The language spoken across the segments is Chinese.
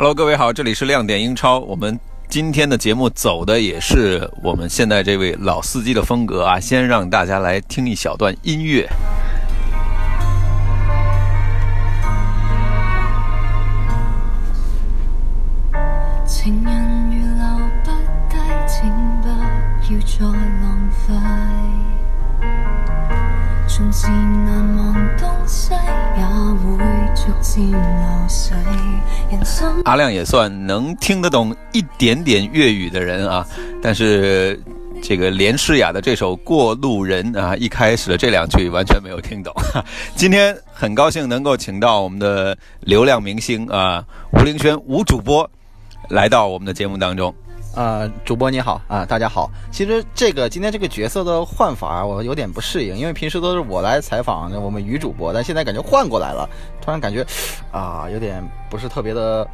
Hello，各位好，这里是亮点英超。我们今天的节目走的也是我们现在这位老司机的风格啊，先让大家来听一小段音乐。情人如留不低，请不要再浪费。从前难忘东西，阿亮也算能听得懂一点点粤语的人啊，但是这个连诗雅的这首《过路人》啊，一开始的这两句完全没有听懂。今天很高兴能够请到我们的流量明星啊，吴凌轩吴主播来到我们的节目当中。呃，主播你好啊，大家好。其实这个今天这个角色的换法，我有点不适应，因为平时都是我来采访我们女主播，但现在感觉换过来了，突然感觉啊，有点不是特别的。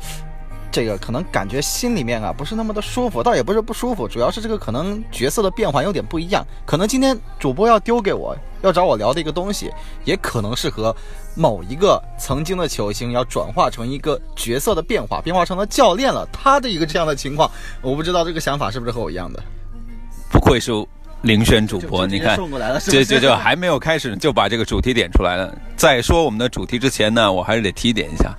这个可能感觉心里面啊不是那么的舒服，倒也不是不舒服，主要是这个可能角色的变换有点不一样。可能今天主播要丢给我要找我聊的一个东西，也可能是和某一个曾经的球星要转化成一个角色的变化，变化成了教练了，他的一个这样的情况，我不知道这个想法是不是和我一样的。不愧是遴选主播，你看，这这这还没有开始就把这个主题点出来了。在说我们的主题之前呢，我还是得提点一下。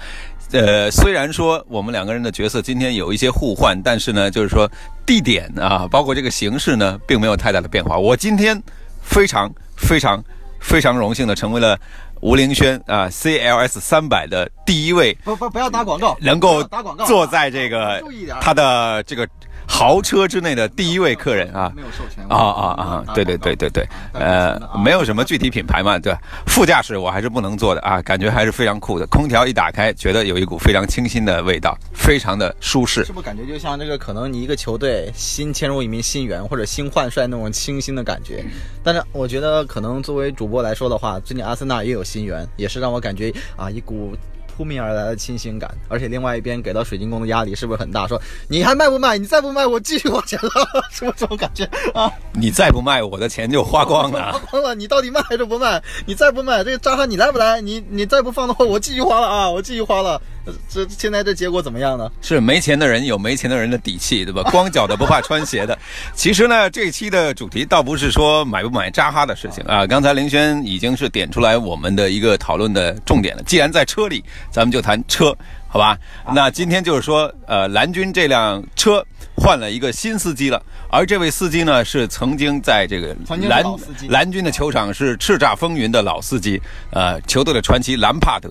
呃，虽然说我们两个人的角色今天有一些互换，但是呢，就是说地点啊，包括这个形式呢，并没有太大的变化。我今天非常非常非常荣幸的成为了吴凌轩啊，CLS 三百的第一位，不不不要打广告，能够打广告坐在这个他的这个。豪车之内的第一位客人啊，没有授权啊啊啊！对对对对对，呃，没有什么具体品牌嘛，对副驾驶我还是不能坐的啊，感觉还是非常酷的。空调一打开，觉得有一股非常清新的味道，非常的舒适。是不是感觉就像这个？可能你一个球队新签入一名新员或者新换帅那种清新的感觉。但是我觉得，可能作为主播来说的话，最近阿森纳也有新员，也是让我感觉啊一股。扑面而来的清新感，而且另外一边给到水晶宫的压力是不是很大？说你还卖不卖？你再不卖，我继续花钱了，是不是这种感觉啊？你再不卖，我的钱就花光了。花光了，你到底卖还是不卖？你再不卖，这个扎哈你来不来？你你再不放的话，我继续花了啊！我继续花了。这现在这结果怎么样呢？是没钱的人有没钱的人的底气，对吧？光脚的不怕穿鞋的。其实呢，这期的主题倒不是说买不买扎哈的事情啊。刚才林轩已经是点出来我们的一个讨论的重点了。既然在车里，咱们就谈车。好吧，那今天就是说，呃，蓝军这辆车换了一个新司机了，而这位司机呢，是曾经在这个蓝蓝军的球场是叱咤风云的老司机，呃，球队的传奇兰帕德。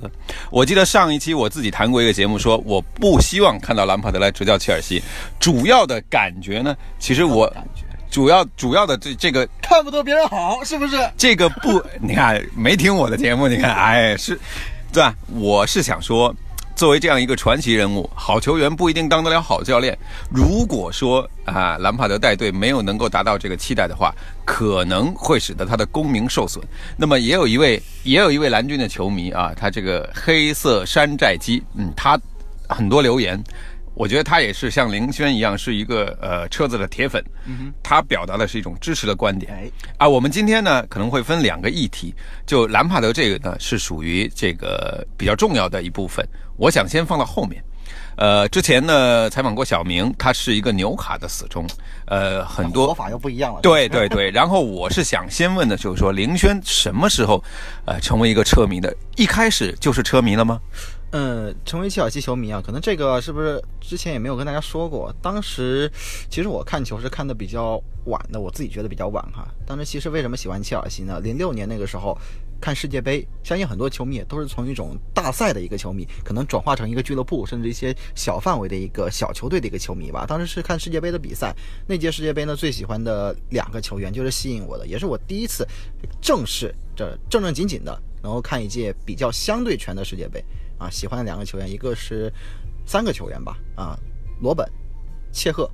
我记得上一期我自己谈过一个节目，说我不希望看到兰帕德来执教切尔西，主要的感觉呢，其实我主要主要的这这个看不得别人好，是不是？这个不，你看没听我的节目，你看，哎，是，对吧？我是想说。作为这样一个传奇人物，好球员不一定当得了好教练。如果说啊，兰帕德带队没有能够达到这个期待的话，可能会使得他的功名受损。那么，也有一位，也有一位蓝军的球迷啊，他这个黑色山寨机，嗯，他很多留言。我觉得他也是像林轩一样，是一个呃车子的铁粉。他表达的是一种支持的观点。哎啊，我们今天呢可能会分两个议题，就兰帕德这个呢是属于这个比较重要的一部分。我想先放到后面。呃，之前呢采访过小明，他是一个纽卡的死忠。呃，很多说法又不一样了。对对对。然后我是想先问的就是说，林轩什么时候呃成为一个车迷的？一开始就是车迷了吗？嗯，成为切尔西球迷啊，可能这个是不是之前也没有跟大家说过？当时其实我看球是看的比较晚的，我自己觉得比较晚哈。当时其实为什么喜欢切尔西呢？零六年那个时候看世界杯，相信很多球迷也都是从一种大赛的一个球迷，可能转化成一个俱乐部，甚至一些小范围的一个小球队的一个球迷吧。当时是看世界杯的比赛，那届世界杯呢，最喜欢的两个球员就是吸引我的，也是我第一次正式这正正经经的能够看一届比较相对全的世界杯。啊，喜欢的两个球员，一个是三个球员吧，啊，罗本、切赫、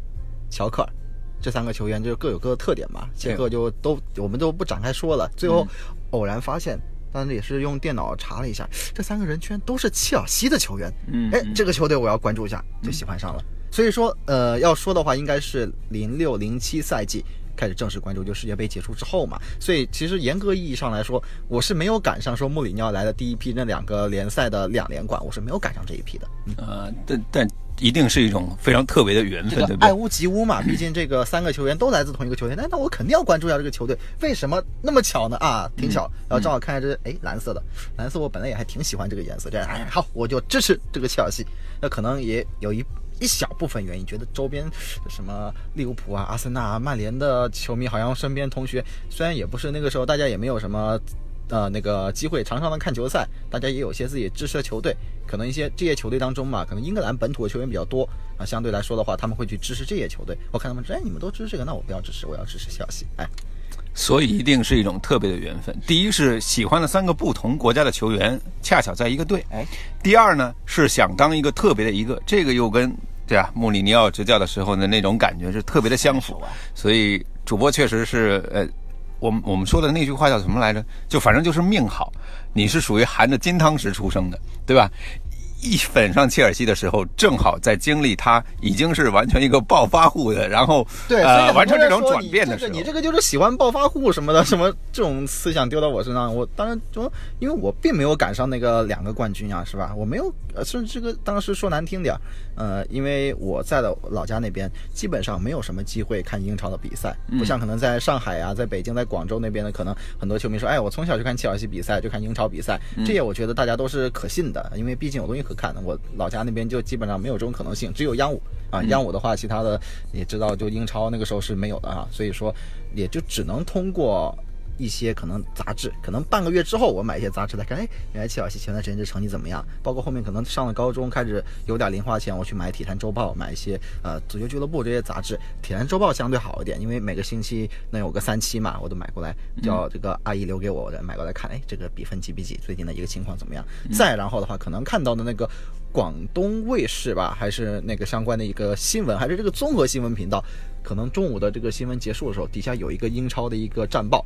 乔克尔，这三个球员就各有各的特点吧。切赫就都我们都不展开说了。最后偶然发现，当时也是用电脑查了一下，这三个人居然都是切尔西的球员。嗯哎，这个球队我要关注一下，就喜欢上了。所以说，呃，要说的话，应该是零六零七赛季开始正式关注，就世界杯结束之后嘛。所以其实严格意义上来说，我是没有赶上说穆里尼奥来的第一批那两个联赛的两连冠，我是没有赶上这一批的。嗯呃，但但一定是一种非常特别的缘分，对不对？屋及乌嘛，毕竟这个三个球员都来自同一个球队，那那我肯定要关注一下这个球队，为什么那么巧呢？啊，挺巧，然后正好看见这哎蓝色的，蓝色我本来也还挺喜欢这个颜色，这样哎好我就支持这个切尔西，那可能也有一。一小部分原因，觉得周边什么利物浦啊、阿森纳啊、曼联的球迷，好像身边同学虽然也不是那个时候，大家也没有什么呃那个机会常常的看球赛，大家也有些自己支持的球队，可能一些这些球队当中嘛，可能英格兰本土的球员比较多啊，相对来说的话，他们会去支持这些球队。我看他们说，哎，你们都支持这个，那我不要支持，我要支持切尔西。哎，所以一定是一种特别的缘分。第一是喜欢了三个不同国家的球员，恰巧在一个队。哎，第二呢是想当一个特别的一个，这个又跟对啊穆里尼奥执教的时候的那种感觉是特别的相符。所以主播确实是呃，我们我们说的那句话叫什么来着？就反正就是命好，你是属于含着金汤匙出生的，对吧？一粉上切尔西的时候，正好在经历他已经是完全一个暴发户的，然后对，呃完成这种转变的时候，你这个就是喜欢暴发户什么的，什么这种思想丢到我身上，我当然说，因为我并没有赶上那个两个冠军啊，是吧？我没有，呃，甚至这个当时说难听点儿，呃，因为我在的老家那边基本上没有什么机会看英超的比赛，不像可能在上海啊、在北京、在广州那边的，可能很多球迷说，哎，我从小就看切尔西比赛，就看英超比赛，这些我觉得大家都是可信的，因为毕竟有东西可看的。我老家那边就基本上没有这种可能性，只有央五啊，央五的话，其他的也知道，就英超那个时候是没有的啊，所以说也就只能通过。一些可能杂志，可能半个月之后我买一些杂志来看，哎，原来切尔西前段时间这成绩怎么样？包括后面可能上了高中开始有点零花钱，我去买《体坛周报》，买一些呃足球俱乐部这些杂志，《体坛周报》相对好一点，因为每个星期能有个三期嘛，我都买过来，叫这个阿姨留给我的，买过来看，哎，这个比分几比几，最近的一个情况怎么样？再然后的话，可能看到的那个广东卫视吧，还是那个相关的一个新闻，还是这个综合新闻频道，可能中午的这个新闻结束的时候，底下有一个英超的一个战报。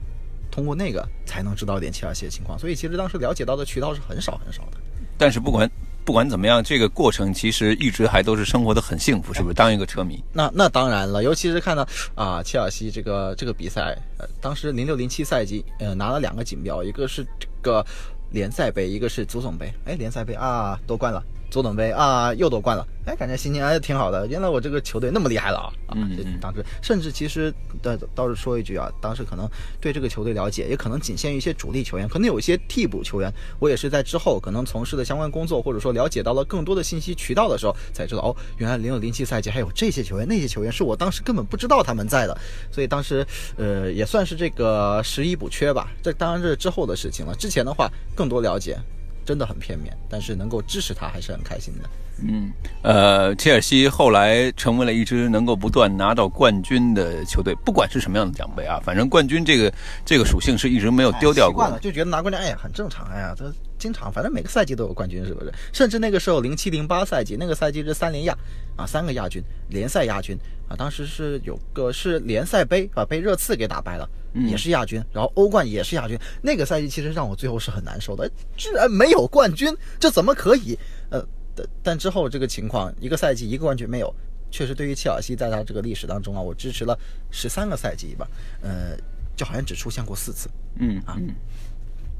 通过那个才能知道点切尔西的情况，所以其实当时了解到的渠道是很少很少的。但是不管不管怎么样，这个过程其实一直还都是生活的很幸福，是不是？当一个车迷，那那当然了，尤其是看到啊，切尔西这个这个比赛，呃，当时零六零七赛季，呃，拿了两个锦标，一个是这个联赛杯，一个是足总杯。哎，联赛杯啊夺冠了，足总杯啊又夺冠了，哎，感觉心情还挺好的。原来我这个球队那么厉害了啊！啊，嗯嗯当时甚至其实的倒是说一句啊，当时可能对这个球队了解，也可能仅限于一些主力球员，可能有一些替补球员，我也是在之后可能从事的相关工作，或者说了解到了更多的信息渠道的时候，才知道哦，原来零六零七赛季还有这些球员，那些球员是我当时根本不知道他们在的，所以当时呃也算是这个十一补缺吧。这当然这是之后的事情了，之前的话更多了解。真的很片面，但是能够支持他还是很开心的。嗯，呃，切尔西后来成为了一支能够不断拿到冠军的球队，不管是什么样的奖杯啊，反正冠军这个这个属性是一直没有丢掉过的。哎习惯了，就觉得拿冠军，哎呀，很正常。哎呀，这经常，反正每个赛季都有冠军，是不是？甚至那个时候零七零八赛季，那个赛季是三连亚啊，三个亚军，联赛亚军啊，当时是有个是联赛杯啊，被热刺给打败了。也是亚军，然后欧冠也是亚军。那个赛季其实让我最后是很难受的，居然没有冠军，这怎么可以？呃，但但之后这个情况，一个赛季一个冠军没有，确实对于切尔西在他这个历史当中啊，我支持了十三个赛季吧，呃，就好像只出现过四次。嗯嗯，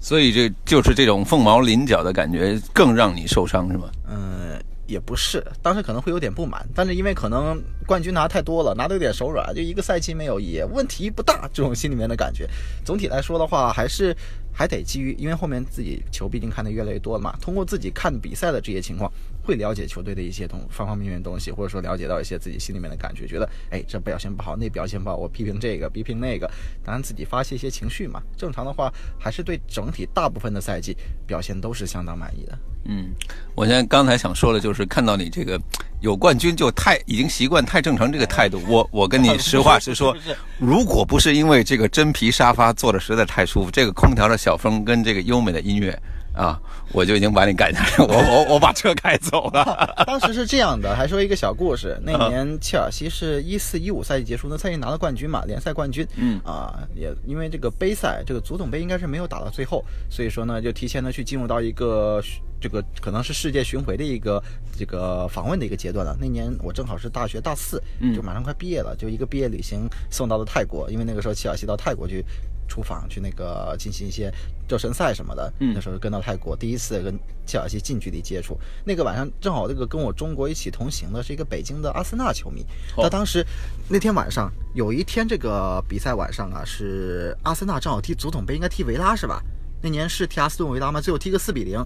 所以这就是这种凤毛麟角的感觉，更让你受伤是吗？嗯。也不是，当时可能会有点不满，但是因为可能冠军拿太多了，拿的有点手软，就一个赛季没有也问题不大，这种心里面的感觉。总体来说的话，还是还得基于，因为后面自己球毕竟看的越来越多了嘛，通过自己看比赛的这些情况，会了解球队的一些东方方面面的东西，或者说了解到一些自己心里面的感觉，觉得哎这表现不好，那表现不好，我批评这个，批评那个，当然自己发泄一些情绪嘛。正常的话，还是对整体大部分的赛季表现都是相当满意的。嗯，我现在刚才想说的就是看到你这个有冠军就太已经习惯太正常这个态度，我我跟你实话实说，如果不是因为这个真皮沙发坐着实在太舒服，这个空调的小风跟这个优美的音乐，啊，我就已经把你赶下来，我 我我把车开走了。当时是这样的，还说一个小故事。那年切尔西是一四一五赛季结束，那赛季拿了冠军嘛，联赛冠军。嗯啊，也因为这个杯赛，这个足总杯应该是没有打到最后，所以说呢，就提前的去进入到一个这个可能是世界巡回的一个这个访问的一个阶段了。那年我正好是大学大四，就马上快毕业了，就一个毕业旅行送到了泰国，因为那个时候切尔西到泰国去。出访去那个进行一些热身赛什么的，那时候跟到泰国，第一次跟切尔西近距离接触。那个晚上正好，这个跟我中国一起同行的是一个北京的阿森纳球迷。他当时那天晚上有一天这个比赛晚上啊，是阿森纳正好踢足总杯，应该踢维拉是吧？那年是踢阿斯顿维拉吗？最后踢个四比零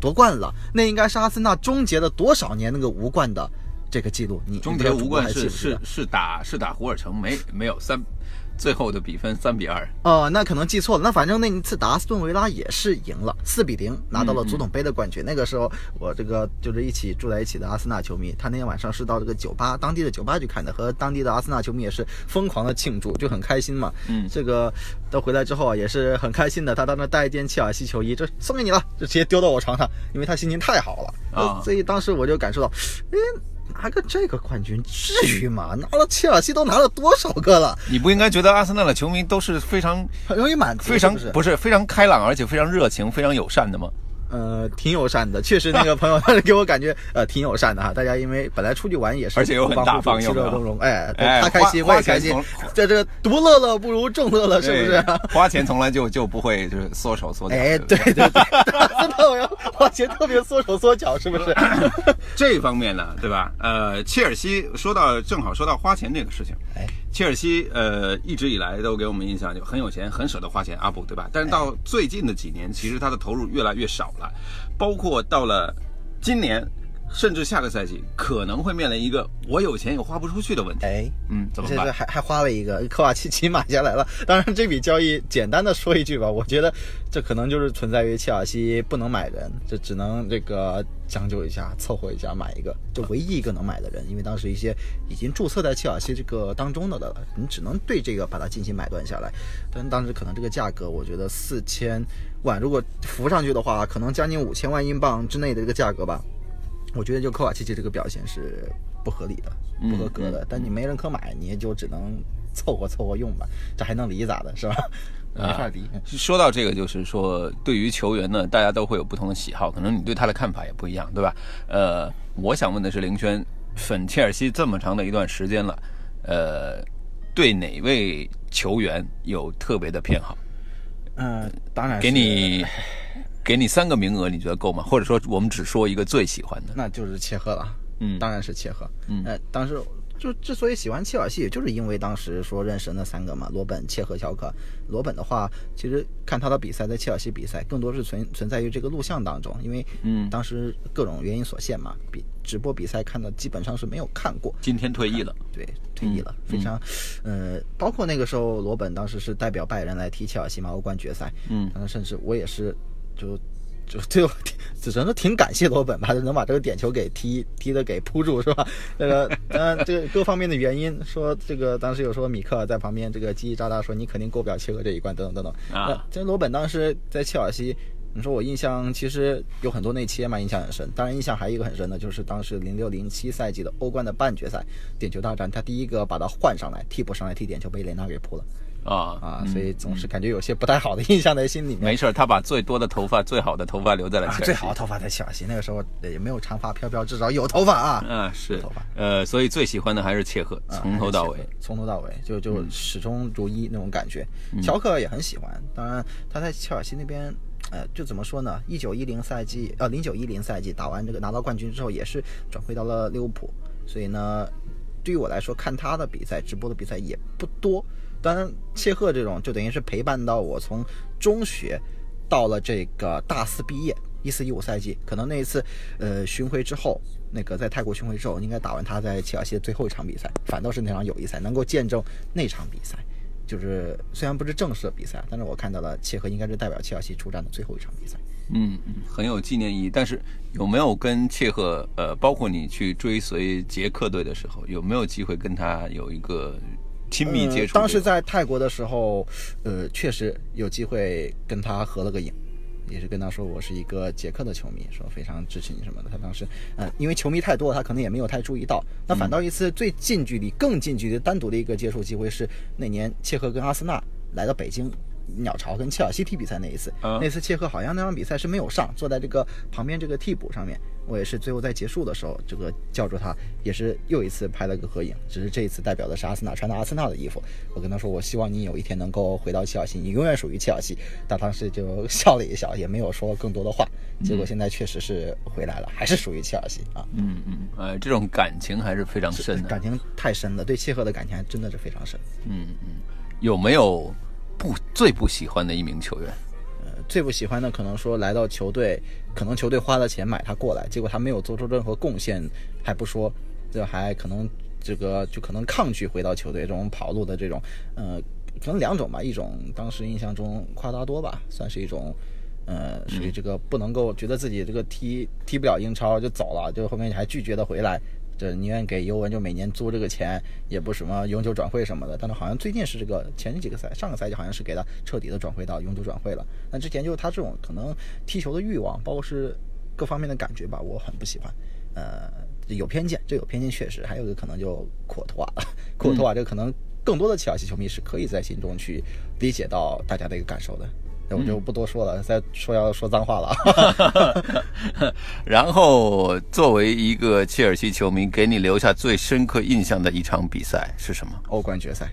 夺冠了。那应该是阿森纳终结了多少年那个无冠的这个记录？你终结无冠是是是打是打胡尔城没没有三。最后的比分三比二哦，那可能记错了。那反正那一次达斯顿维拉也是赢了四比零，拿到了足总杯的冠军。那个时候我这个就是一起住在一起的阿森纳球迷，他那天晚上是到这个酒吧，当地的酒吧去看的，和当地的阿森纳球迷也是疯狂的庆祝，就很开心嘛。嗯，这个到回来之后啊，也是很开心的。他当时带一件切尔西球衣，这送给你了，就直接丢到我床上，因为他心情太好了啊。所以当时我就感受到，哎。拿个这个冠军至于吗？拿了切尔西都拿了多少个了？你不应该觉得阿森纳的球迷都是非常很容易满足，非常不是非常开朗，而且非常热情、非常友善的吗？呃，挺友善的，确实那个朋友当时给我感觉 呃挺友善的哈。大家因为本来出去玩也是，而且又很大方，其乐融融。哎，他开心我也开心。这这独乐乐不如众乐乐，是不是？花钱从来就就不会就是缩手缩脚。哎，对对对，真的我要花钱特别缩手缩脚，是不是？这方面呢，对吧？呃，切尔西说到正好说到花钱这个事情，哎。切尔西呃一直以来都给我们印象就很有钱，很舍得花钱，阿布对吧？但是到最近的几年，其实他的投入越来越少了，包括到了今年。甚至下个赛季可能会面临一个我有钱又花不出去的问题。哎，嗯，怎么办？还还花了一个科瓦契奇买下来了。当然，这笔交易简单的说一句吧，我觉得这可能就是存在于切尔西不能买人，这只能这个将就一下，凑合一下买一个，就唯一一个能买的人。因为当时一些已经注册在切尔西这个当中的了，你只能对这个把它进行买断下来。但当时可能这个价格，我觉得四千万如果浮上去的话，可能将近五千万英镑之内的这个价格吧。我觉得就科瓦契奇这个表现是不合理的、不合格的，但你没人可买，你也就只能凑合凑合用吧。这还能离咋的，是吧？没法离。说到这个，就是说对于球员呢，大家都会有不同的喜好，可能你对他的看法也不一样，对吧？呃，我想问的是，林轩粉切尔西这么长的一段时间了，呃，对哪位球员有特别的偏好？嗯，当然给你。给你三个名额，你觉得够吗？或者说，我们只说一个最喜欢的，那就是切赫了。嗯，当然是切赫。嗯，呃，当时就之所以喜欢切尔西，也就是因为当时说认识那三个嘛，罗本、切赫、乔克。罗本的话，其实看他的比赛，在切尔西比赛，更多是存存在于这个录像当中，因为嗯，当时各种原因所限嘛，比直播比赛看的基本上是没有看过。今天退役了，对，退役了，非常，呃，包括那个时候罗本当时是代表拜仁来踢切尔西嘛，欧冠决赛。嗯，当时甚至我也是。就就最后只能挺感谢罗本吧，就能把这个点球给踢踢的给扑住是吧？那个当然这个各方面的原因，说这个当时有说米克尔在旁边这个叽叽喳喳说你肯定过不了切尔这一关等等等等啊。这罗本当时在切尔西，你说我印象其实有很多内切嘛，印象很深。当然印象还有一个很深的，就是当时零六零七赛季的欧冠的半决赛点球大战，他第一个把他换上来替补上来踢点球被雷纳给扑了。啊啊！所以总是感觉有些不太好的印象在心里面。没事，他把最多的头发、最好的头发留在了切尔西。最好的头发在切尔西，那个时候也没有长发飘飘，至少有头发啊。嗯，是头发。呃，所以最喜欢的还是切赫，从头到尾，从头到尾就就始终如一那种感觉。乔克也很喜欢，当然他在切尔西那边，呃，就怎么说呢？一九一零赛季，呃，零九一零赛季打完这个拿到冠军之后，也是转会到了利物浦。所以呢，对于我来说，看他的比赛，直播的比赛也不多。当然，切赫这种就等于是陪伴到我从中学到了这个大四毕业，一四一五赛季，可能那一次呃巡回之后，那个在泰国巡回之后，应该打完他在切尔西的最后一场比赛，反倒是那场友谊赛，能够见证那场比赛，就是虽然不是正式的比赛，但是我看到了切赫应该是代表切尔西出战的最后一场比赛，嗯嗯，很有纪念意义。但是有没有跟切赫呃，包括你去追随捷克队的时候，有没有机会跟他有一个？亲密接触。当时在泰国的时候，呃，确实有机会跟他合了个影。也是跟他说我是一个捷克的球迷，说非常支持你什么的。他当时，呃，因为球迷太多了，他可能也没有太注意到。那反倒一次最近距离、更近距离单独的一个接触机会是那年切赫跟阿森纳来到北京。鸟巢跟切尔西踢比赛那一次，啊那次切赫好像那场比赛是没有上，坐在这个旁边这个替补上面。我也是最后在结束的时候，这个叫住他，也是又一次拍了个合影。只是这一次代表的是阿森纳，穿的阿森纳的衣服。我跟他说，我希望你有一天能够回到切尔西，你永远属于切尔西。他当时就笑了一笑，也没有说更多的话。结果现在确实是回来了，还是属于切尔西啊。嗯嗯，呃，这种感情还是非常深的。感情太深了，对切赫的感情还真的是非常深。嗯嗯，有没有不最不喜欢的一名球员？呃，最不喜欢的可能说来到球队，可能球队花了钱买他过来，结果他没有做出任何贡献，还不说，这还可能这个就可能抗拒回到球队这种跑路的这种，呃，可能两种吧，一种当时印象中夸达多吧，算是一种。呃，属于这个不能够觉得自己这个踢踢不了英超就走了，就后面还拒绝的回来，这宁愿给尤文就每年租这个钱，也不什么永久转会什么的。但是好像最近是这个前几个赛，上个赛季好像是给他彻底的转会到永久转会了。那之前就是他这种可能踢球的欲望，包括是各方面的感觉吧，我很不喜欢。呃，有偏见，这有偏见确实。还有一个可能就库尔图瓦，库尔图瓦这个可能更多的切尔西球迷是可以在心中去理解到大家的一个感受的。那我就不多说了，再说要说脏话了。然后，作为一个切尔西球迷，给你留下最深刻印象的一场比赛是什么？欧冠决赛，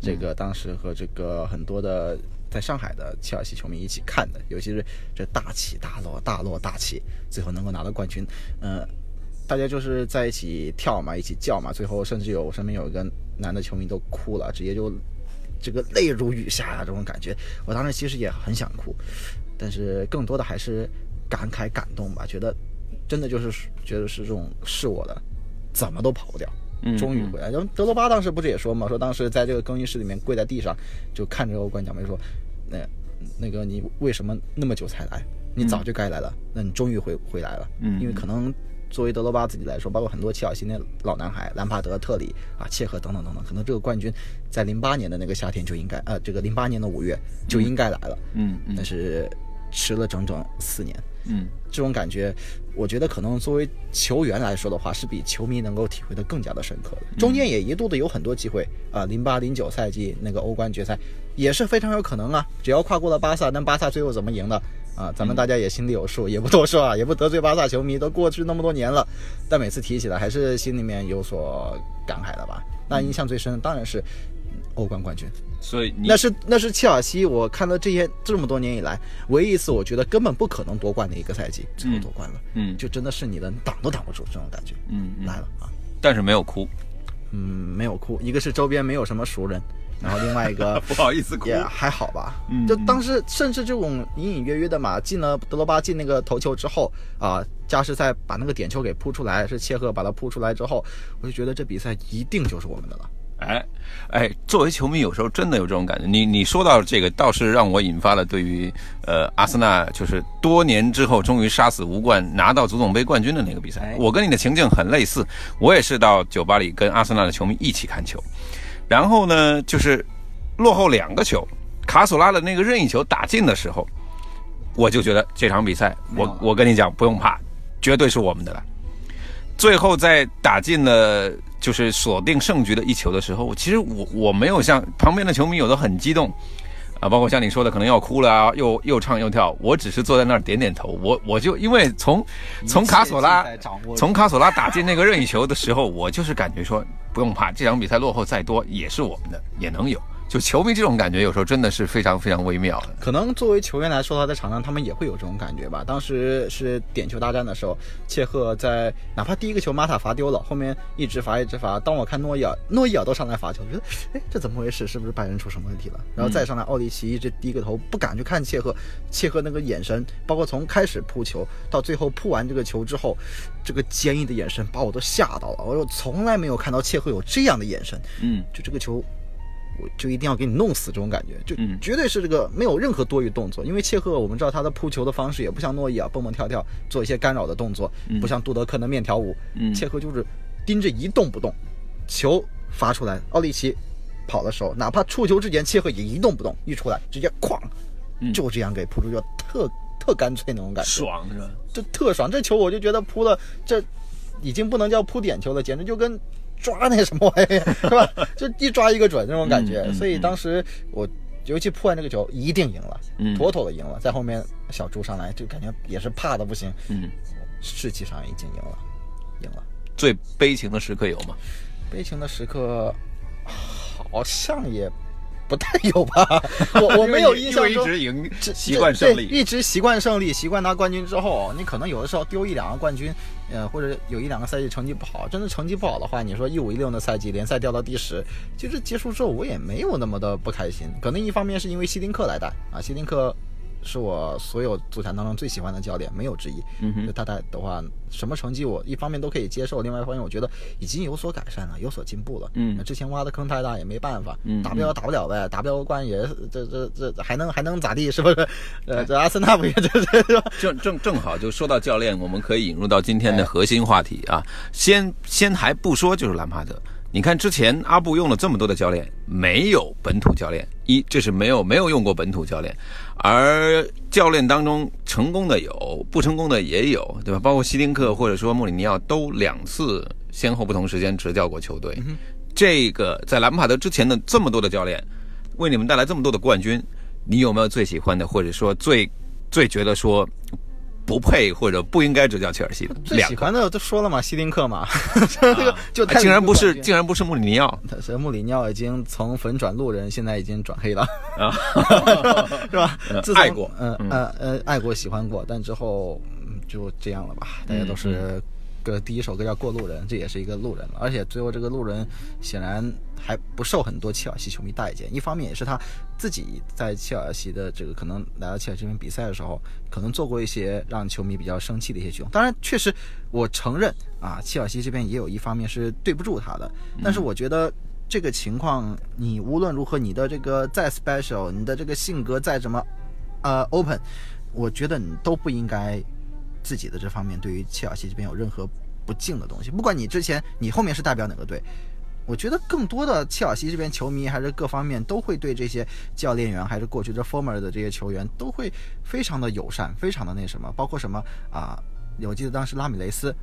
这个当时和这个很多的在上海的切尔西球迷一起看的，尤其是这大起大落、大落大起，最后能够拿到冠军，嗯、大家就是在一起跳嘛，一起叫嘛，最后甚至有我身边有一个男的球迷都哭了，直接就这个泪如雨下啊，这种感觉。我当时其实也很想哭，但是更多的还是感慨感动吧，觉得真的就是觉得是这种是我的，怎么都跑不掉。嗯终于回来。然后德罗巴当时不是也说嘛，说当时在这个更衣室里面跪在地上，就看着欧冠奖杯说，那那个你为什么那么久才来？你早就该来了，那你终于回回来了。嗯因为可能作为德罗巴自己来说，包括很多切尔西那老男孩，兰帕德、特里啊、切赫等等等等，可能这个冠军在零八年的那个夏天就应该，呃，这个零八年的五月就应该来了，嗯嗯但是迟了整整四年。嗯这种感觉，我觉得可能作为球员来说的话，是比球迷能够体会的更加的深刻的。中间也一度的有很多机会啊，零八零九赛季那个欧冠决赛也是非常有可能啊，只要跨过了巴萨，但巴萨最后怎么赢的啊，咱们大家也心里有数，也不多说啊，也不得罪巴萨球迷，都过去那么多年了，但每次提起来还是心里面有所感慨的吧。那印象最深的当然是嗯欧冠冠军。所以那是那是切尔西，我看到这些这么多年以来，唯一一次我觉得根本不可能夺冠的一个赛季，最后夺冠了，嗯就真的是你的挡都挡不住这种感觉，嗯嗯来了啊，但是没有哭，嗯，没有哭，一个是周边没有什么熟人，然后另外一个 不好意思哭也还好吧，嗯就当时甚至这种隐隐约约的嘛，进了德罗巴进那个头球之后啊，加时赛把那个点球给扑出来，是切赫把它扑出来之后，我就觉得这比赛一定就是我们的了。哎哎，作为球迷，有时候真的有这种感觉。你你说到这个，倒是让我引发了对于呃阿森纳就是多年之后终于杀死无冠拿到足总杯冠军的那个比赛哎。我跟你的情境很类似，我也是到酒吧里跟阿森纳的球迷一起看球，然后呢就是落后两个球，卡索拉的那个任意球打进的时候，我就觉得这场比赛，我我跟你讲不用怕，绝对是我们的了。最后在打进了就是锁定胜局的一球的时候，其实我我没有像旁边的球迷有的很激动啊，包括像你说的可能要哭了啊，又又唱又跳，我只是坐在那儿点点头。我我就因为从从卡索拉从卡索拉打进那个任意球的时候，我就是感觉说不用怕，这场比赛落后再多也是我们的，也能有。就球迷这种感觉，有时候真的是非常非常微妙。可能作为球员来说，他在场上他们也会有这种感觉吧。当时是点球大战的时候，切赫在哪怕第一个球马塔罚丢了，后面一直罚一直罚。当我看诺伊尔，诺伊尔都上来罚球，我觉得哎这怎么回事？是不是拜仁出什么问题了？然后再上来奥利奇一直低个头不敢去看切赫，切赫那个眼神，包括从开始扑球到最后扑完这个球之后，这个坚毅的眼神把我都吓到了。我又从来没有看到切赫有这样的眼神。嗯就这个球，我就一定要给你弄死这种感觉，就嗯绝对是这个没有任何多余动作。因为切赫我们知道他的扑球的方式也不像诺伊啊蹦蹦跳跳做一些干扰的动作，不像杜德克的面条舞，嗯切赫就是盯着一动不动，球发出来，奥利奇跑的时候，哪怕触球之前切赫也一动不动，一出来直接哐，嗯就这样给扑出去，特特干脆那种感觉，爽是吧？就特爽。这球我就觉得扑的这已经不能叫扑点球了，简直就跟抓那什么玩意儿是吧？就一抓一个准那种感觉。所以当时我尤其破完这个球，一定赢了，嗯妥妥的赢了。在后面小朱上来就感觉也是怕的不行，嗯，士气上已经赢了，赢了。最悲情的时刻有吗？悲情的时刻好像也不太有吧，我我没有印象中一直赢，习惯胜利。一直习惯胜利，习惯拿冠军之后，你可能有的时候丢一两个冠军，呃，或者有一两个赛季成绩不好，真的成绩不好的话，你说一五一六的赛季联赛掉到第十，其实结束之后我也没有那么的不开心，可能一方面是因为希丁克来带啊，希丁克。是我所有足坛当中最喜欢的教练，没有之一。嗯哼就他带的话，什么成绩我一方面都可以接受，另外一方面我觉得已经有所改善了，有所进步了。嗯之前挖的坑太大也没办法，嗯打不了打不了呗，打不了冠也这这这这还能还能咋地？是不是？呃，这阿森纳不也 这这是吧？正正正好就说到教练，我们可以引入到今天的核心话题啊。先先还不说，就是兰帕德。你看之前阿布用了这么多的教练，没有本土教练，一这是没有没有用过本土教练，而教练当中成功的有，不成功的也有，对吧？包括希丁克或者说穆里尼奥都两次先后不同时间执教过球队。这个在兰帕德之前的这么多的教练，为你们带来这么多的冠军，你有没有最喜欢的，或者说最最觉得说不配或者不应该执教切尔西的最？喜欢的都说了嘛，希林克嘛，这 个就竟然不是，竟然不是穆里尼奥。他是穆里尼奥已经从粉转路人，现在已经转黑了，啊！是吧？嗯？自从爱过嗯呃呃，爱过喜欢过，但之后嗯就这样了吧，大家都嗯是个第一首歌叫《过路人》，这也是一个路人了，而且最后这个路人显然还不受很多切尔西球迷待见，一方面也是他自己在切尔西的这个可能来到切尔西这边比赛的时候，可能做过一些让球迷比较生气的一些举动，当然确实我承认啊，切尔西这边也有一方面是对不住他的，但是我觉得。这个情况，你无论如何，你的这个再 special，你的这个性格再怎么，呃，open，我觉得你都不应该自己的这方面对于切尔西这边有任何不敬的东西。不管你之前你后面是代表哪个队，我觉得更多的切尔西这边球迷还是各方面都会对这些教练员，还是过去这 former 的这些球员都会非常的友善，非常的那什么，包括什么啊，我记得当时拉米雷斯。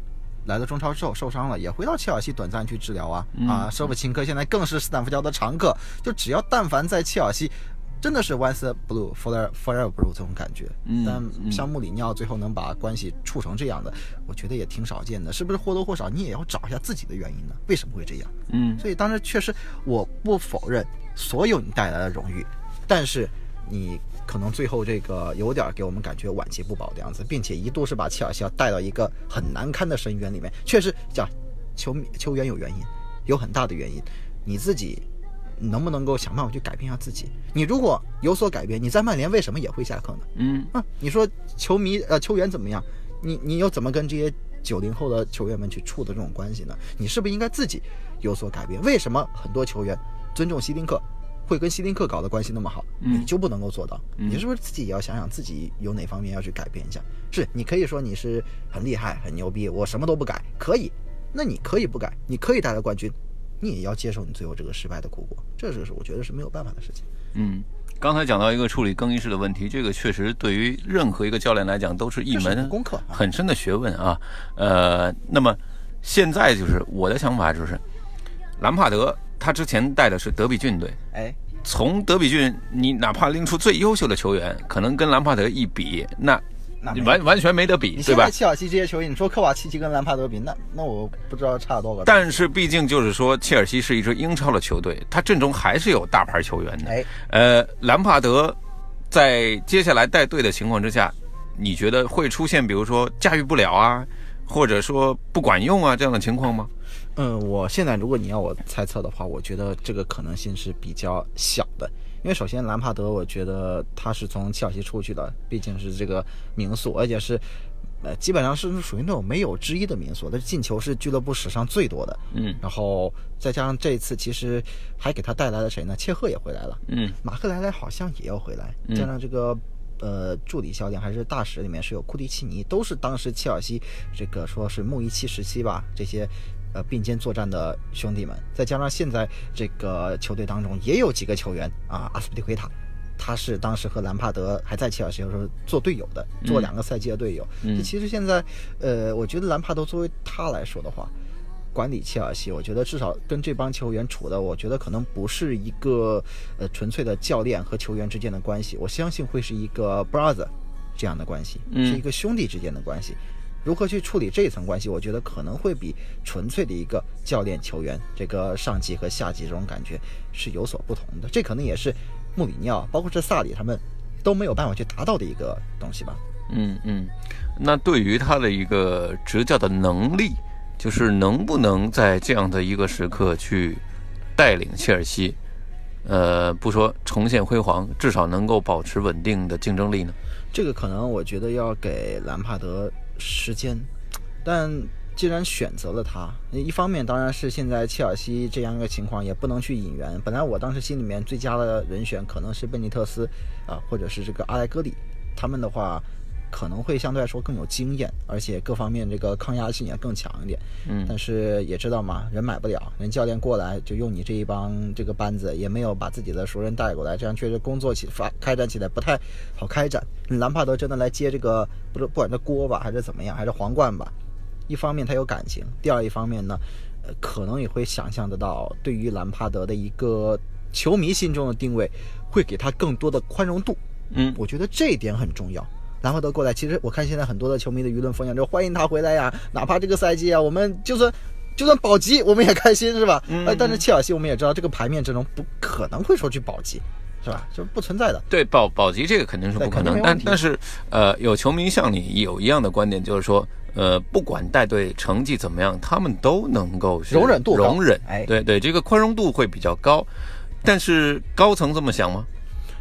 来到中超之后受伤了，也回到切尔西短暂去治疗啊、啊！舍甫琴科现在更是斯坦福桥的常客，就只要但凡在切尔西，真的是 once blue forever forever blue 这种感觉。嗯但嗯像穆里尼奥最后能把关系处成这样的，我觉得也挺少见的，是不是或多或少你也要找一下自己的原因呢？为什么会这样？嗯所以当时确实我不否认所有你带来的荣誉，但是你可能最后这个有点给我们感觉晚节不保的样子，并且一度是把切尔西要带到一个很难堪的深渊里面。确实叫球迷球员有原因，有很大的原因，你自己。能不能够想办法去改变一下自己？你如果有所改变，你在曼联为什么也会下课呢？嗯啊，你说球迷呃球员怎么样？你你又怎么跟这些九零后的球员们去处的这种关系呢？你是不是应该自己有所改变？为什么很多球员尊重希丁克，会跟希丁克搞的关系那么好，嗯你就不能够做到？嗯你是不是自己也要想想自己有哪方面要去改变一下？是你可以说你是很厉害、很牛逼，我什么都不改，可以，那你可以不改，你可以带来冠军，你也要接受你最后这个失败的苦果，这是我觉得是没有办法的事情。嗯。刚才讲到一个处理更衣室的问题，这个确实对于任何一个教练来讲都是一门功课啊很深的学问啊。呃，那么现在就是我的想法就是，兰帕德他之前带的是德比郡队，哎，从德比郡，你哪怕拎出最优秀的球员，可能跟兰帕德一比，那那完完全没得比，对吧你现在？切尔西这些球员，你说科瓦奇奇跟兰帕德比，那那我不知道差多少个。但是毕竟就是说，切尔西是一支英超的球队，他阵中还是有大牌球员的。哎，呃，兰帕德在接下来带队的情况之下，你觉得会出现比如说驾驭不了啊，或者说不管用啊这样的情况吗？嗯，我现在如果你要我猜测的话，我觉得这个可能性是比较小的，因为首先兰帕德，我觉得他是从切尔西出去的，毕竟是这个名宿，而且是。呃，基本上是属于那种没有之一的民宿，他进球是俱乐部史上最多的。嗯然后再加上这一次，其实还给他带来了谁呢？切赫也回来了，嗯马克莱莱好像也要回来，嗯加上这个呃助理教练还是大使里面是有库蒂奇尼，都是当时切尔西这个说是穆伊奇时期吧，这些呃并肩作战的兄弟们，再加上现在这个球队当中也有几个球员啊，阿斯皮利奎塔他是当时和兰帕德还在切尔西的时候做队友的，做两个赛季的队友。嗯其实现在，呃，我觉得兰帕德作为他来说的话，管理切尔西，我觉得至少跟这帮球员处的，我觉得可能不是一个呃纯粹的教练和球员之间的关系，我相信会是一个 brother 这样的关系，嗯是一个兄弟之间的关系。如何去处理这一层关系，我觉得可能会比纯粹的一个教练球员这个上级和下级这种感觉是有所不同的。这可能也是穆里尼奥，包括是萨里他们都没有办法去达到的一个东西吧。嗯嗯，那对于他的一个执教的能力，就是能不能在这样的一个时刻去带领切尔西，呃，不说重现辉煌，至少能够保持稳定的竞争力呢？这个可能我觉得要给兰帕德时间，但既然选择了他，一方面当然是现在切尔西这样一个情况也不能去引援。本来我当时心里面最佳的人选可能是贝尼特斯啊、或者是这个阿莱戈里，他们的话可能会相对来说更有经验，而且各方面这个抗压性也更强一点。嗯但是也知道嘛，人买不了，人教练过来就用你这一帮这个班子，也没有把自己的熟人带过来，这样确实工作起发开展起来不太好开展。兰帕德真的来接这个，不是不管这锅吧，还是怎么样，还是皇冠吧，一方面他有感情，第二一方面呢，呃，可能也会想象得到，对于兰帕德的一个球迷心中的定位，会给他更多的宽容度。嗯我觉得这一点很重要。兰帕德过来，其实我看现在很多的球迷的舆论风向就欢迎他回来呀，哪怕这个赛季啊，我们就算就算保级，我们也开心是吧？嗯呃，但是切尔西我们也知道，这个牌面阵容不可能会说去保级，是吧？就不存在的。对保保级这个肯定是不可能，但但是呃，有球迷像你有一样的观点，就是说呃，不管带队成绩怎么样，他们都能够是容忍度容忍，哎对对，这个宽容度会比较高。但是高层这么想吗？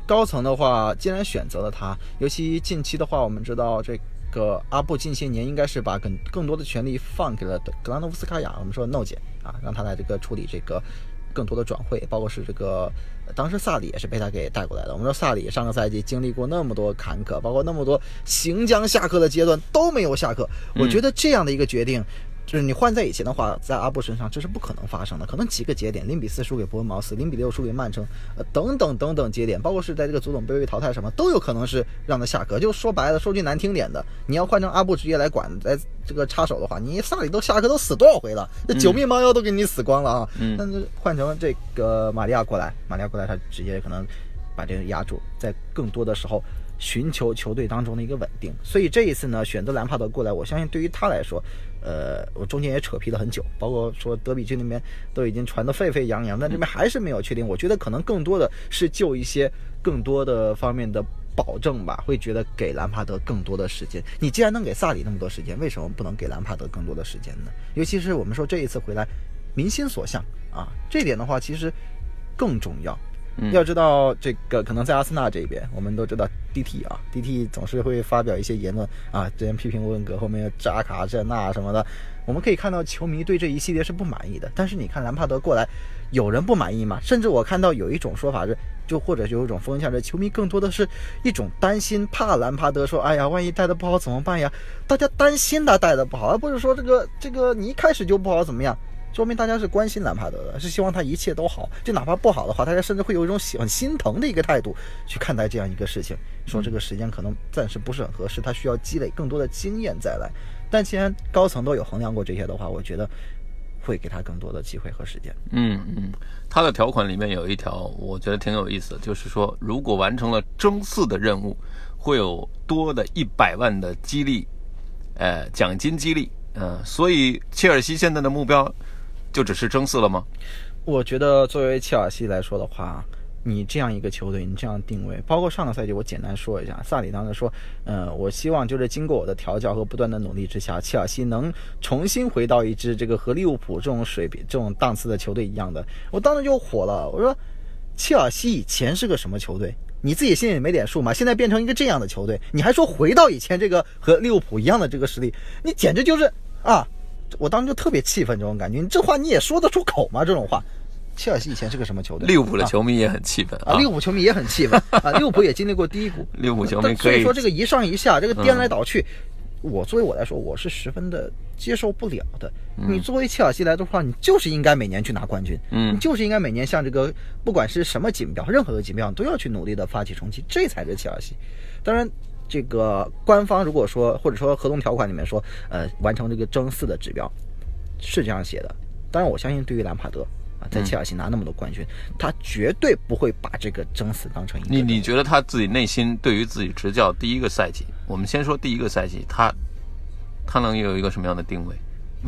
高层的话，既然选择了他，尤其近期的话，我们知道这个阿布近些年应该是把更更多的权利放给了格兰诺夫斯卡娅，我们说诺姐啊，让他来这个处理这个更多的转会，包括是这个当时萨里也是被他给带过来的。我们说萨里上个赛季经历过那么多坎坷，包括那么多行将下课的阶段都没有下课，我觉得这样的一个决定。就是你换在以前的话，在阿布身上这是不可能发生的。可能几个节点，零比四输给伯恩茅斯，零比六输给曼城，呃，等等等等节点，包括是在这个足总杯被淘汰什么，都有可能是让他下课。就说白了，说句难听点的，你要换成阿布直接来管，来这个插手的话，你萨里都下课都死多少回了，这九命猫妖都给你死光了啊！嗯但是换成这个玛利亚过来，玛利亚过来，他直接可能把这个压住，在更多的时候寻求球队当中的一个稳定。所以这一次呢，选择兰帕德过来，我相信对于他来说，呃，我中间也扯皮了很久，包括说德比郡那边都已经传得沸沸扬扬，但这边还是没有确定。我觉得可能更多的是就一些更多的方面的。保证吧，会觉得给兰帕德更多的时间。你既然能给萨里那么多时间，为什么不能给兰帕德更多的时间呢？尤其是我们说这一次回来，民心所向啊，这点的话其实更重要。嗯要知道，这个可能在阿森纳这边，我们都知道 DT 啊，DT 总是会发表一些言论啊，之前批评温格后面扎卡这那什么的，我们可以看到球迷对这一系列是不满意的。但是你看兰帕德过来，有人不满意吗？甚至我看到有一种说法是，就或者就有一种风向是，球迷更多的是一种担心，怕兰帕德说，哎呀，万一带的不好怎么办呀？大家担心他带的不好，而不是说这个这个你一开始就不好怎么样。说明大家是关心兰帕德的，是希望他一切都好。就哪怕不好的话，大家甚至会有一种喜很心疼的一个态度去看待这样一个事情。说这个时间可能暂时不是很合适，他需要积累更多的经验再来。但既然高层都有衡量过这些的话，我觉得会给他更多的机会和时间。嗯嗯，他的条款里面有一条，我觉得挺有意思，就是说，如果完成了争四的任务，会有多的一百万的激励，呃，奖金激励，呃，所以切尔西现在的目标就只是争四了吗？我觉得作为切尔西来说的话，你这样一个球队，你这样定位，包括上个赛季，我简单说一下，萨里当时说，呃，我希望就是经过我的调教和不断的努力之下，切尔西能重新回到一支这个和利物浦这种水平、这种档次的球队一样的。我当时就火了，我说，切尔西以前是个什么球队？你自己心里没点数吗？现在变成一个这样的球队，你还说回到以前这个和利物浦一样的这个实力，你简直就是啊！我当时就特别气愤这种感觉，你这话你也说得出口吗？这种话，切尔西以前是个什么球队？利物浦的啊球迷也很气愤啊，利物浦球迷也很气愤 啊，利物浦也经历过低谷。利物浦球迷可以所以说这个一上一下，这个颠来倒去，我作为我来说，我是十分的接受不了的。嗯你作为切尔西来的话，你就是应该每年去拿冠军，嗯你就是应该每年像这个不管是什么锦标，任何的锦标，你都要去努力的发起冲击，这才是切尔西。当然，这个官方如果说或者说合同条款里面说，呃，完成这个争四的指标，是这样写的。当然，我相信对于兰帕德啊，在切尔西拿那么多冠军，他绝对不会把这个争四当成一个你你觉得他自己内心对于自己执教第一个赛季，我们先说第一个赛季，他他能有一个什么样的定位，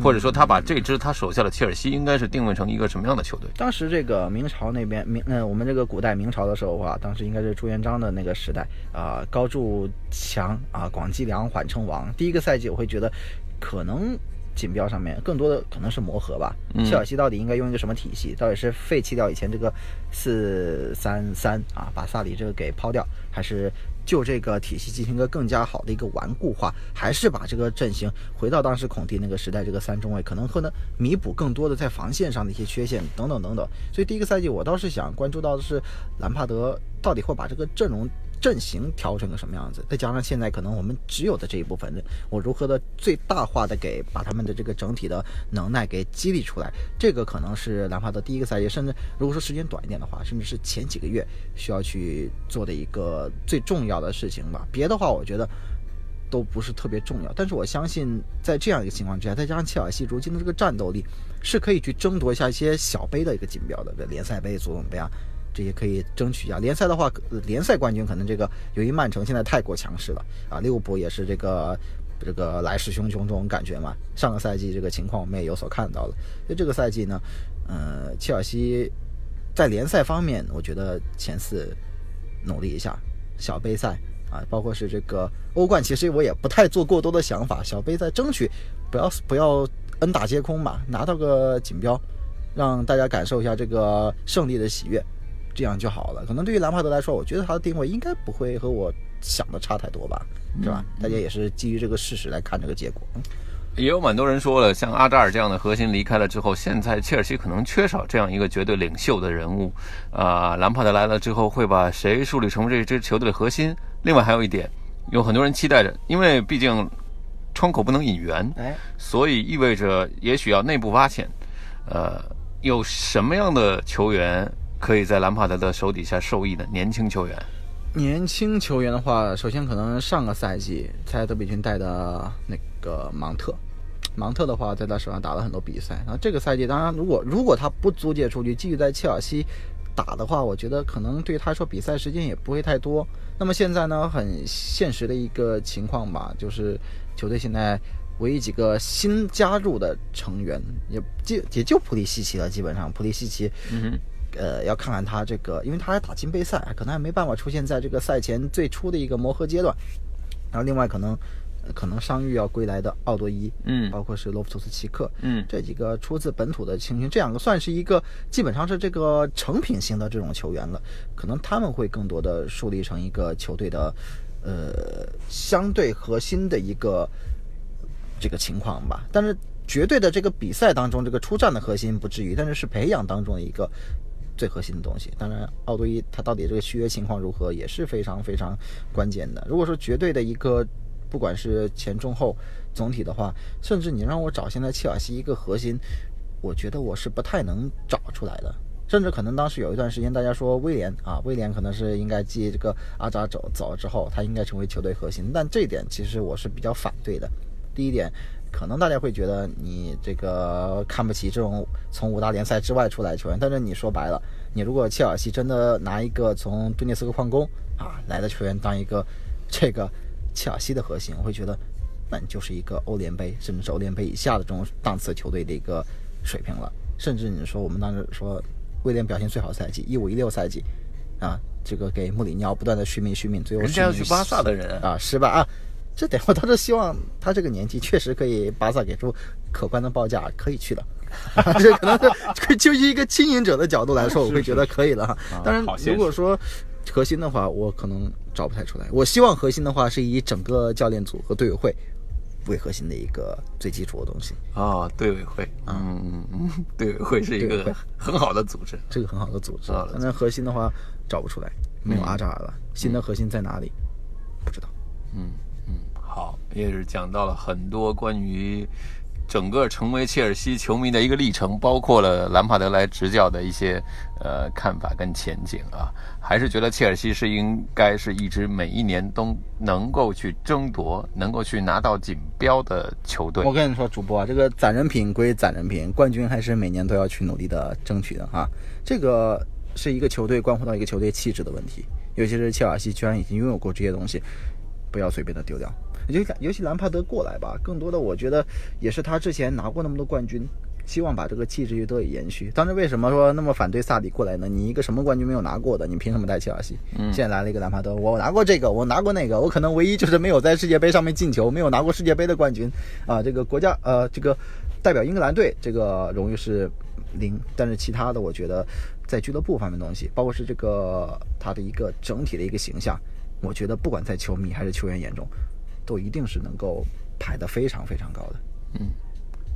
或者说他把这支他手下的切尔西应该是定位成一个什么样的球队？当时这个明朝那边明呃，我们这个古代明朝的时候啊，当时应该是朱元璋的那个时代啊、高筑墙啊，广积粮，缓称王。第一个赛季我会觉得，可能锦标上面更多的可能是磨合吧。嗯切尔西到底应该用一个什么体系？到底是废弃掉以前这个四三三啊，把萨里这个给抛掉，还是？就这个体系进行一个更加好的一个顽固化，还是把这个阵型回到当时孔蒂那个时代，这个三中卫可能会能弥补更多的在防线上的一些缺陷等等等等。所以第一个赛季我倒是想关注到的是兰帕德到底会把这个阵容阵型调成个什么样子，再加上现在可能我们只有的这一部分人，我如何的最大化的给把他们的这个整体的能耐给激励出来，这个可能是兰帕德第一个赛季，甚至如果说时间短一点的话，甚至是前几个月需要去做的一个最重要的事情吧。别的话，我觉得。都不是特别重要，但是我相信，在这样一个情况之下，再加上切尔西如今的这个战斗力，是可以去争夺一下一些小杯的一个锦标的，联赛杯、足总杯啊，这些可以争取一下。联赛的话，联赛冠军可能这个由于曼城现在太过强势了啊，利物浦也是这个这个来势汹汹这种感觉嘛。上个赛季这个情况我们也有所看到了，所以这个赛季呢，呃，切尔西在联赛方面，我觉得前四努力一下，小杯赛。啊，包括是这个欧冠，其实我也不太做过多的想法。小杯赛争取不要不要恩打皆空吧，拿到个锦标，让大家感受一下这个胜利的喜悦，这样就好了。可能对于兰帕德来说，我觉得他的定位应该不会和我想的差太多吧，是吧？大家也是基于这个事实来看这个结果。嗯也有蛮多人说了，像阿扎尔这样的核心离开了之后，现在切尔西可能缺少这样一个绝对领袖的人物。啊、兰帕德来了之后，会把谁树立成为这支球队的核心？另外还有一点，有很多人期待着，因为毕竟窗口不能引援，哎，所以意味着也许要内部挖潜。呃，有什么样的球员可以在兰帕德的手底下受益的年轻球员？年轻球员的话，首先可能上个赛季在德比郡带的那个芒特，芒特的话在他手上打了很多比赛。然后这个赛季，当然如果如果他不租借出去，继续在切尔西打的话，我觉得可能对他说比赛时间也不会太多。那么现在呢，很现实的一个情况吧，就是球队现在唯一几个新加入的成员，也就也就普利西奇了，基本上普利西奇。呃，要看看他这个，因为他还打金杯赛，可能还没办法出现在这个赛前最初的一个磨合阶段。然后另外可能，呃可能伤愈要归来的奥多伊，嗯包括是罗夫托斯奇克，嗯这几个出自本土的青训，这两个算是一个基本上是这个成品型的这种球员了。可能他们会更多的树立成一个球队的，呃，相对核心的一个这个情况吧。但是绝对的这个比赛当中，这个出战的核心不至于，但是是培养当中的一个最核心的东西。当然，奥多伊他到底这个续约情况如何，也是非常非常关键的。如果说绝对的一个，不管是前中后总体的话，甚至你让我找现在切尔西一个核心，我觉得我是不太能找出来的。甚至可能当时有一段时间，大家说威廉啊，威廉可能是应该继这个阿扎走走了之后，他应该成为球队核心。但这一点其实我是比较反对的。第一点，可能大家会觉得你这个看不起这种从五大联赛之外出来的球员，但是你说白了，你如果切尔西真的拿一个从顿涅斯克矿工啊来的球员当一个这个切尔西的核心，我会觉得那你就是一个欧联杯甚至是欧联杯以下的这种档次球队的一个水平了。甚至你说我们当时说威廉表现最好赛季一五一六赛季啊，这个给穆里尼奥不断的续命续命，最后人家要去巴萨的人啊，失败？啊，这点我倒是希望他这个年纪确实可以巴萨给出可观的报价，可以去了。这可能是就以一个经营者的角度来说，我会觉得可以了哈。当然如果说核心的话，我可能找不太出来。我希望核心的话是以整个教练组和队委会为核心的一个最基础的东西，啊，队委会，嗯嗯嗯，队委会是一个 很好的组织。这个很好的组织很好的。但是核心的话找不出来，没有阿扎尔了，新的核心在哪里？不知道。嗯嗯，好，也是讲到了很多关于整个成为切尔西球迷的一个历程，包括了兰帕德来执教的一些呃看法跟前景啊。还是觉得切尔西是应该是一支每一年都能够去争夺、能够去拿到锦标的球队。我跟你说，主播啊，这个攒人品归攒人品，冠军还是每年都要去努力的争取的哈。这个是一个球队关乎到一个球队气质的问题，尤其是切尔西居然已经拥有过这些东西，不要随便的丢掉。尤其尤其兰帕德过来吧，更多的我觉得也是他之前拿过那么多冠军。希望把这个气质得以延续。当时为什么说那么反对萨里过来呢？你一个什么冠军没有拿过的，你凭什么带切尔西？嗯，现在来了一个兰帕德，我拿过这个，我拿过那个，我可能唯一就是没有在世界杯上面进球，没有拿过世界杯的冠军啊。这个国家呃，这个代表英格兰队这个荣誉是零，但是其他的我觉得在俱乐部方面的东西，包括是这个他的一个整体的一个形象，我觉得不管在球迷还是球员眼中，都一定是能够排得非常非常高的。嗯。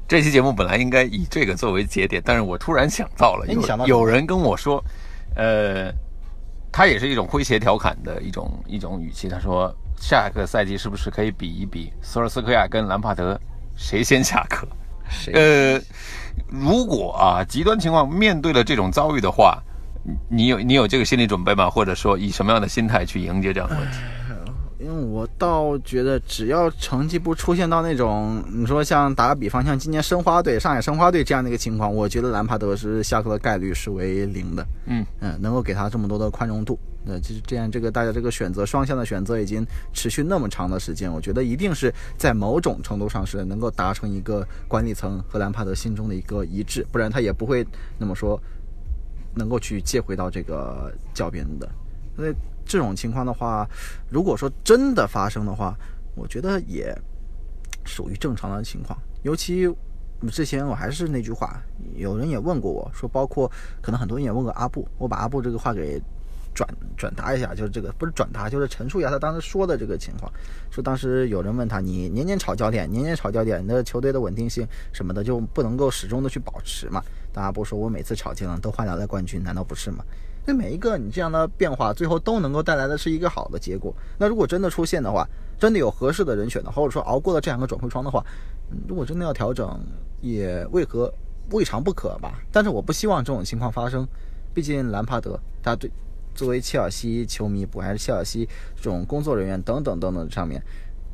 这期节目本来应该以这个作为节点，但是我突然想到了，有有人跟我说，呃，他也是一种诙谐调侃的一种一种语气。他说，下个赛季是不是可以比一比索尔斯克亚跟兰帕德谁先下课？呃，如果啊极端情况面对了这种遭遇的话，你有你有这个心理准备吗？或者说以什么样的心态去迎接这样的问题？因为我倒觉得，只要成绩不出现到那种，你说像打个比方，像今年申花队、上海申花队这样的一个情况，我觉得兰帕德是下课的概率是为零的。嗯嗯，能够给他这么多的宽容度，那就是这样。这个大家这个选择双向的选择已经持续那么长的时间，我觉得一定是在某种程度上是能够达成一个管理层和兰帕德心中的一个一致，不然他也不会那么说能够去接回到这个教鞭的。这种情况的话，如果说真的发生的话，我觉得也属于正常的情况。尤其之前我还是那句话，有人也问过我说，包括可能很多人也问过阿布，我把阿布这个话给转转达一下，就是这个不是转达，就是陈述一下他当时说的这个情况。说当时有人问他，你年年炒焦点，年年炒焦点，你的球队的稳定性什么的就不能够始终的去保持嘛？但阿布说，我每次炒进了都换来了冠军，难道不是吗？对每一个你这样的变化，最后都能够带来的是一个好的结果。那如果真的出现的话，真的有合适的人选的，或者说熬过了这两个转会窗的话，如果真的要调整，也为何未尝不可吧？但是我不希望这种情况发生。毕竟兰帕德，他对作为切尔西球迷，不还是切尔西这种工作人员等等等等上面，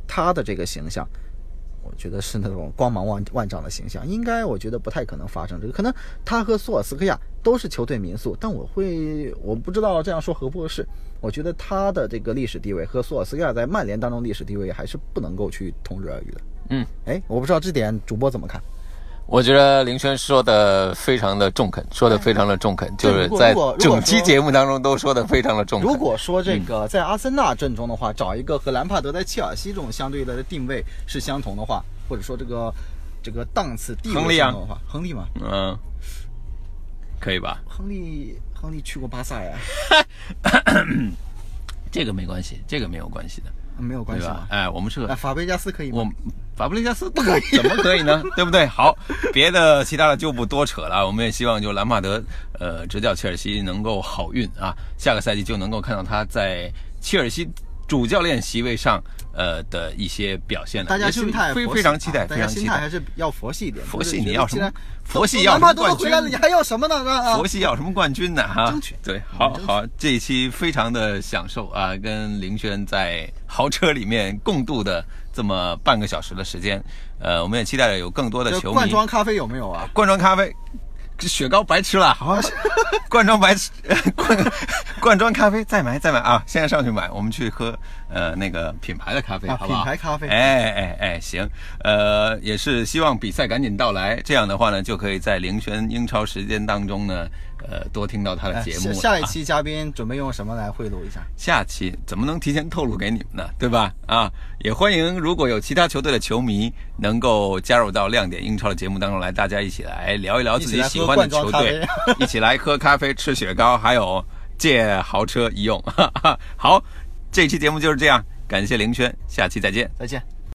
他的这个形象。我觉得是那种光芒万万丈的形象，应该我觉得不太可能发生这个。可能他和索尔斯克亚都是球队民宿，但我会我不知道这样说合不合适。我觉得他的这个历史地位和索尔斯克亚在曼联当中历史地位还是不能够去同日而语的。嗯，哎，我不知道这点主播怎么看。我觉得林轩说的非常的中肯，说的非常的中肯，就是在整期节目当中都说的非常的中肯。如果说这个在阿森纳阵中的话，找一个和兰帕德在切尔西这种相对的定位是相同的话，或者说这个这个档次地位相同的话，亨利吗？嗯，可以吧？亨利，亨利去过巴萨呀。这个没关系，这个没有关系的。没有关系吧？哎，我们是法贝加斯可以吗？我法布雷加斯不可以，怎么可以呢？对不对？好，别的其他的就不多扯了。我们也希望就兰帕德，呃，执教切尔西能够好运啊，下个赛季就能够看到他在切尔西。主教练席位上，呃的一些表现大家心态非非常期待，非常期待，还是要佛系一点。佛系你要什么？佛系要什么冠军？你还要什么呢？佛系要什么冠军呢？哈，争取。对，好好，这一期非常的享受啊，跟林轩在豪车里面共度的这么半个小时的时间，呃，我们也期待着有更多的球迷。罐装咖啡有没有啊？罐装咖啡。雪糕白吃了，好，罐装白吃，罐罐装咖啡再买再买啊！现在上去买，我们去喝呃那个品牌的咖啡，好不好？品牌咖啡，哎哎哎，行，呃，也是希望比赛赶紧到来，这样的话呢，就可以在凌晨英超时间当中呢。呃，多听到他的节目。下一期嘉宾准备用什么来贿赂一下？下期怎么能提前透露给你们呢？对吧？啊，也欢迎如果有其他球队的球迷能够加入到亮点英超的节目当中来，大家一起来聊一聊自己喜欢的球队，一起来喝咖啡、吃雪糕，还有借豪车一用。好，这期节目就是这样，感谢凌轩，下期再见，再见。